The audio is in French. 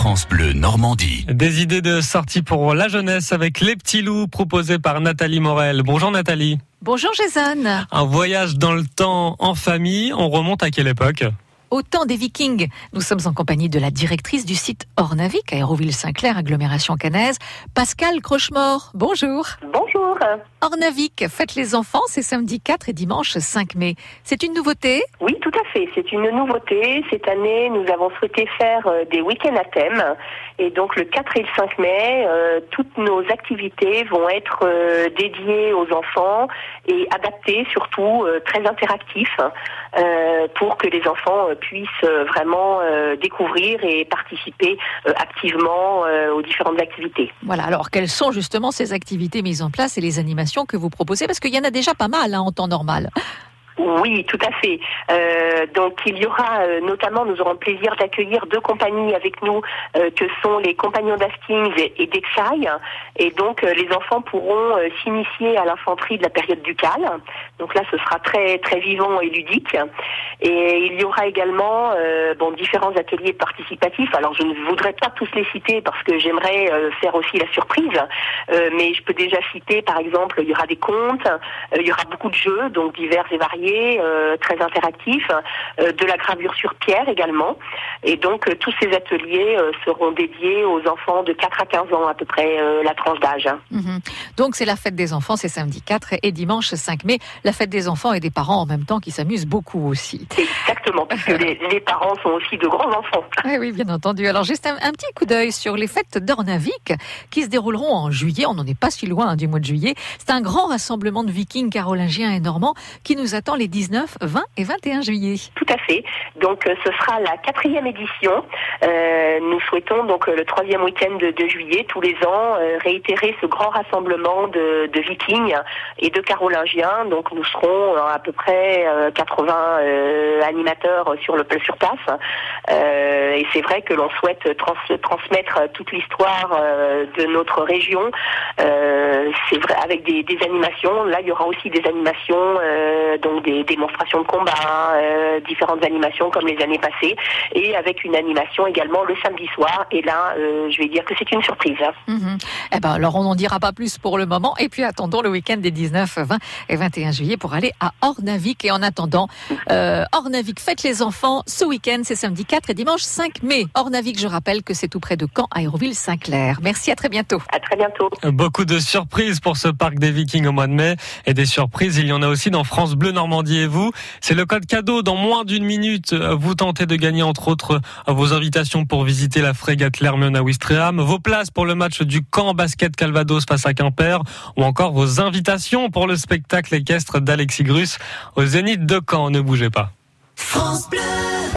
France Bleu Normandie. Des idées de sortie pour la jeunesse avec les petits loups proposés par Nathalie Morel. Bonjour Nathalie. Bonjour Jason. Un voyage dans le temps en famille, on remonte à quelle époque au temps des Vikings. Nous sommes en compagnie de la directrice du site Ornavik à Aéroville-Saint-Clair, agglomération canaise, Pascal Crochemort. Bonjour. Bonjour. Ornavik, faites les enfants, c'est samedi 4 et dimanche 5 mai. C'est une nouveauté? Oui, tout à fait. C'est une nouveauté. Cette année, nous avons souhaité faire euh, des week-ends à thème. Et donc, le 4 et le 5 mai, euh, toutes nos activités vont être euh, dédiées aux enfants et adaptées, surtout très interactifs, pour que les enfants puissent vraiment découvrir et participer activement aux différentes activités. Voilà. Alors, quelles sont justement ces activités mises en place et les animations que vous proposez Parce qu'il y en a déjà pas mal hein, en temps normal. Oui, tout à fait. Euh, donc il y aura euh, notamment, nous aurons le plaisir d'accueillir deux compagnies avec nous, euh, que sont les compagnons d'Hastings et, d'Exailles. Et donc les enfants pourront s'initier à l'infanterie de la période ducale. Donc là, ce sera très très vivant et ludique. Et il y aura également bon différents ateliers participatifs. Alors je ne voudrais pas tous les citer parce que j'aimerais faire aussi la surprise, mais je peux déjà citer par exemple, il y aura des contes, il y aura beaucoup de jeux, donc divers et variés euh, très interactif, euh, de la gravure sur pierre également. Et donc euh, tous ces ateliers seront dédiés aux enfants de 4 à 15 ans à peu près la tranche d'âge. Mhm. Donc c'est la fête des enfants, c'est samedi 4 et dimanche 5 mai, la fête des enfants et des parents en même temps qui s'amusent beaucoup aussi. Exactement, parce que les, parents sont aussi de grands enfants. Oui, oui bien entendu. Alors juste un, petit coup d'œil sur les fêtes d'Ornavik qui se dérouleront en juillet. On n'en est pas si loin hein, du mois de juillet. C'est un grand rassemblement de vikings carolingiens et normands qui nous attend les 19, 20 et 21 juillet. Tout à fait. Donc euh, ce sera la quatrième édition. Euh, nous souhaitons donc euh, le troisième week-end de, juillet tous les ans réitérer ce grand rassemblement de, vikings et de carolingiens. Donc nous serons à peu près 80 animateurs sur le sur place. et c'est vrai que l'on souhaite transmettre toute l'histoire de notre région. c'est vrai avec des, des, animations. Là il y aura aussi des animations donc des démonstrations de combat, euh, différentes animations comme les années passées, et avec une animation également le samedi soir. Et là, euh, je vais dire que c'est une surprise. Mhm. Eh ben, alors on n'en dira pas plus pour le moment. Et puis attendons le week-end des 19, 20 et 21 juillet pour aller à Ornavik. Et en attendant, euh, Ornavik, faites les enfants ce week-end, c'est samedi 4 et dimanche 5 mai. Ornavik, je rappelle que c'est tout près de Caen, Aéroville-Saint-Clair. Merci, à très bientôt. À très bientôt. Beaucoup de surprises pour ce parc des Vikings au mois de mai. Et des surprises, il y en a aussi dans France Bleu Normandie et vous. C'est le code cadeau. Dans moins d'une minute, vous tentez de gagner entre autres vos invitations pour visiter la frégate L'Hermione à Ouistreham, vos places pour le match du camp basket Calvados face à Quimper, ou encore vos invitations pour le spectacle équestre d'Alexis Grus au Zénith de Caen. Ne bougez pas.